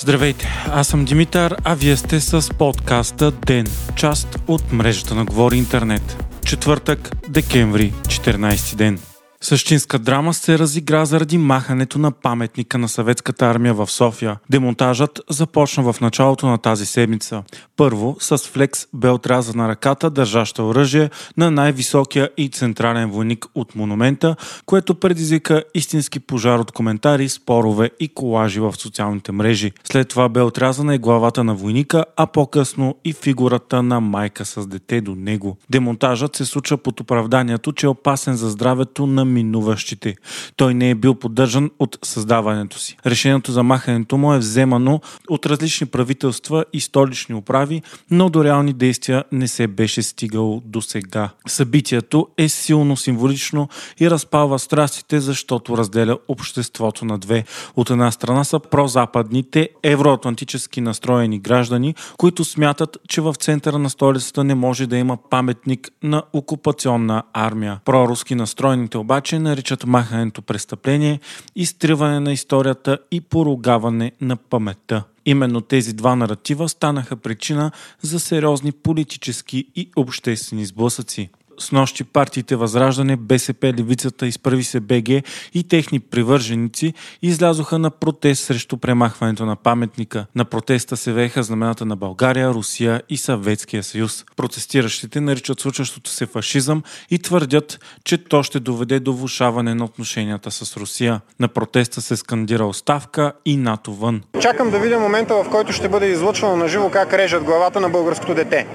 Здравейте, аз съм Димитър, а вие сте с подкаста ДЕН, част от мрежата на Говори Интернет. Четвъртък, декември, 14 ден. Същинска драма се разигра заради махането на паметника на съветската армия в София. Демонтажът започна в началото на тази седмица. Първо, с флекс бе отрязана ръката, държаща оръжие на най-високия и централен войник от монумента, което предизвика истински пожар от коментари, спорове и колажи в социалните мрежи. След това бе отрязана и главата на войника, а по-късно и фигурата на майка с дете до него. Демонтажът се случва под оправданието, че е опасен за здравето на минуващите. Той не е бил поддържан от създаването си. Решението за махането му е вземано от различни правителства и столични управи, но до реални действия не се беше стигало до сега. Събитието е силно символично и разпалва страстите, защото разделя обществото на две. От една страна са прозападните, евроатлантически настроени граждани, които смятат, че в центъра на столицата не може да има паметник на окупационна армия. Проруски настроените обаче обаче наричат махането престъпление, изтриване на историята и поругаване на паметта. Именно тези два наратива станаха причина за сериозни политически и обществени сблъсъци с нощи партиите Възраждане, БСП, Левицата, Изправи се БГ и техни привърженици излязоха на протест срещу премахването на паметника. На протеста се вееха знамената на България, Русия и Съветския съюз. Протестиращите наричат случващото се фашизъм и твърдят, че то ще доведе до влушаване на отношенията с Русия. На протеста се скандира оставка и НАТО вън. Чакам да видя момента, в който ще бъде излъчвано на живо как режат главата на българското дете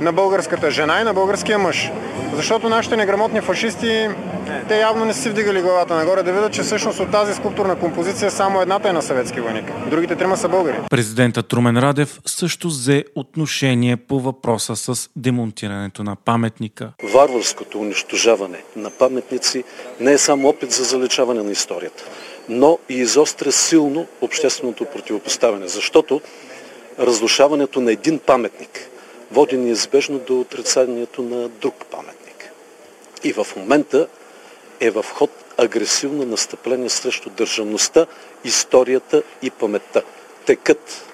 на българската жена и на българския мъж. Защото нашите неграмотни фашисти, те явно не си вдигали главата нагоре да видят, че всъщност от тази скулптурна композиция само едната е на съветски войник. Другите трима са българи. Президентът Трумен Радев също взе отношение по въпроса с демонтирането на паметника. Варварското унищожаване на паметници не е само опит за заличаване на историята, но и изостря силно общественото противопоставяне, защото разрушаването на един паметник – води неизбежно до отрицанието на друг паметник. И в момента е в ход агресивно настъпление срещу държавността, историята и паметта. Текат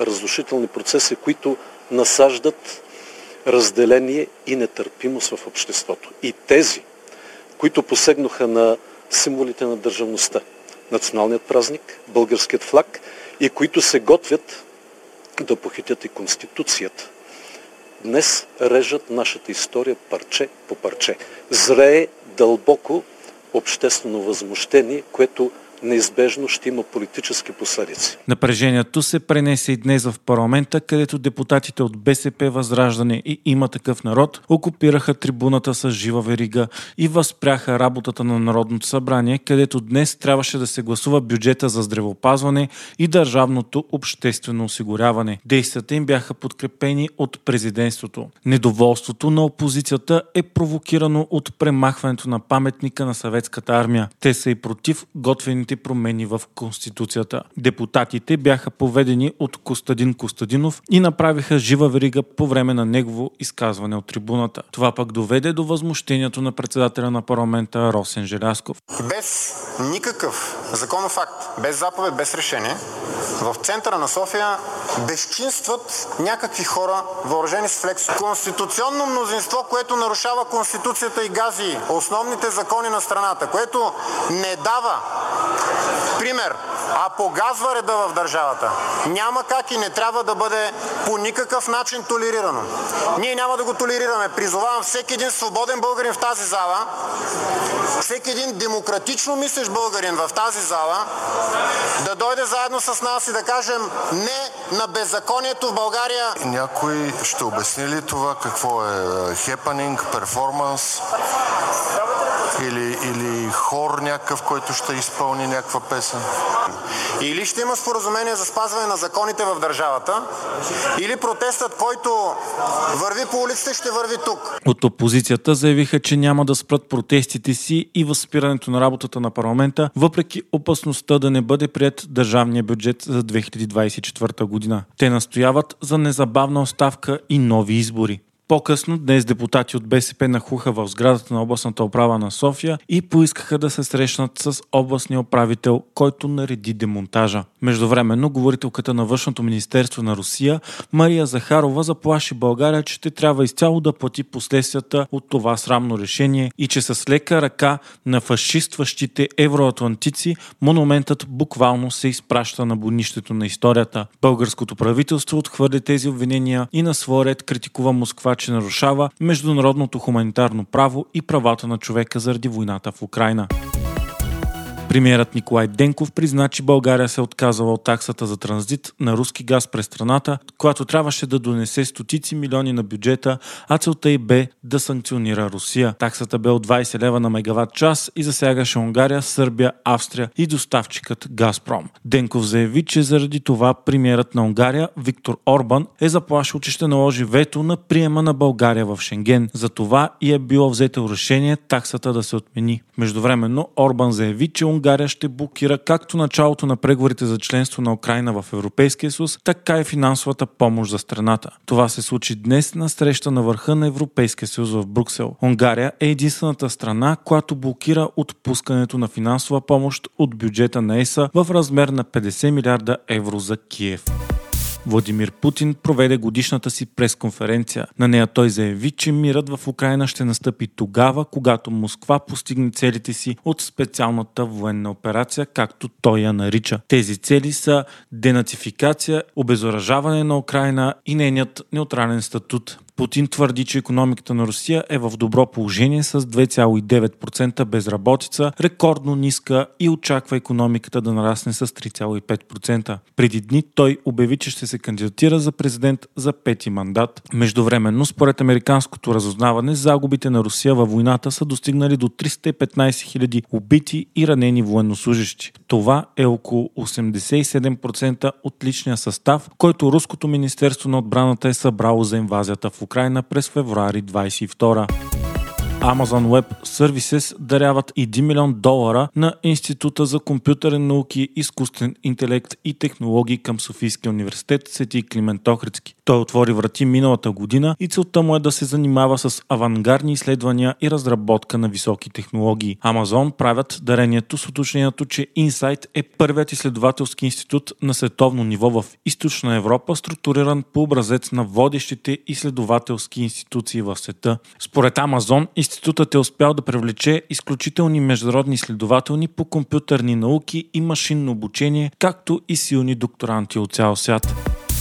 разрушителни процеси, които насаждат разделение и нетърпимост в обществото. И тези, които посегнаха на символите на държавността, националният празник, българският флаг и които се готвят да похитят и Конституцията, днес режат нашата история парче по парче. Зрее дълбоко обществено възмущение, което неизбежно ще има политически последици. Напрежението се пренесе и днес в парламента, където депутатите от БСП, Възраждане и има такъв народ окупираха трибуната с жива верига и възпряха работата на Народното събрание, където днес трябваше да се гласува бюджета за здравеопазване и държавното обществено осигуряване. Действията им бяха подкрепени от президентството. Недоволството на опозицията е провокирано от премахването на паметника на съветската армия. Те са и против готвените необходимите промени в Конституцията. Депутатите бяха поведени от Костадин Костадинов и направиха жива верига по време на негово изказване от трибуната. Това пък доведе до възмущението на председателя на парламента Росен Желясков. Без никакъв законов акт, без заповед, без решение, в центъра на София безчинстват някакви хора, въоръжени с флекс. Конституционно мнозинство, което нарушава Конституцията и гази основните закони на страната, което не дава Пример, а погазва реда в държавата. Няма как и не трябва да бъде по никакъв начин толерирано. Ние няма да го толерираме. Призовавам всеки един свободен българин в тази зала, всеки един демократично мислещ българин в тази зала да дойде заедно с нас и да кажем не на беззаконието в България. Някой ще обясни ли това какво е хепанинг, перформанс? Или, или хор някакъв, който ще изпълни някаква песен. Или ще има споразумение за спазване на законите в държавата, или протестът, който върви по улиците, ще върви тук. От опозицията заявиха, че няма да спрат протестите си и възпирането на работата на парламента, въпреки опасността да не бъде прият държавния бюджет за 2024 година. Те настояват за незабавна оставка и нови избори. По-късно днес депутати от БСП нахуха в сградата на областната управа на София и поискаха да се срещнат с областния управител, който нареди демонтажа. Междувременно, говорителката на Външното министерство на Русия, Мария Захарова, заплаши България, че ще трябва изцяло да плати последствията от това срамно решение и че с лека ръка на фашистващите евроатлантици монументът буквално се изпраща на бунището на историята. Българското правителство отхвърли тези обвинения и на своя ред критикува Москва, че нарушава международното хуманитарно право и правата на човека заради войната в Украина. Премьерът Николай Денков призна, че България се е отказала от таксата за транзит на руски газ през страната, която трябваше да донесе стотици милиони на бюджета, а целта й бе да санкционира Русия. Таксата бе от 20 лева на мегаватт час и засягаше Унгария, Сърбия, Австрия и доставчикът Газпром. Денков заяви, че заради това премьерът на Унгария Виктор Орбан е заплашил, че ще наложи вето на приема на България в Шенген. За това и е било взето решение таксата да се отмени. Междувременно Орбан заяви, че Унгария ще блокира както началото на преговорите за членство на Украина в Европейския съюз, така и финансовата помощ за страната. Това се случи днес на среща на върха на Европейския съюз в Бруксел. Унгария е единствената страна, която блокира отпускането на финансова помощ от бюджета на ЕСА в размер на 50 милиарда евро за Киев. Владимир Путин проведе годишната си пресконференция. На нея той заяви, че мирът в Украина ще настъпи тогава, когато Москва постигне целите си от специалната военна операция, както той я нарича. Тези цели са денацификация, обезоръжаване на Украина и нейният неутрален статут. Путин твърди, че економиката на Русия е в добро положение с 2,9% безработица, рекордно ниска и очаква економиката да нарасне с 3,5%. Преди дни той обяви, че ще се кандидатира за президент за пети мандат. Междувременно, според американското разузнаване, загубите на Русия във войната са достигнали до 315 000 убити и ранени военнослужащи. Това е около 87% от личния състав, който Руското министерство на отбраната е събрало за инвазията в Украина през февруари 22. Amazon Web Services даряват 1 милион долара на Института за компютърни науки, изкуствен интелект и технологии към Софийския университет Сети Климент Охридски. Той отвори врати миналата година и целта му е да се занимава с авангардни изследвания и разработка на високи технологии. Amazon правят дарението с уточнението, че Insight е първият изследователски институт на световно ниво в Източна Европа, структуриран по образец на водещите изследователски институции в света. Според Amazon, институтът е успял да привлече изключителни международни изследователни по компютърни науки и машинно обучение, както и силни докторанти от цял свят.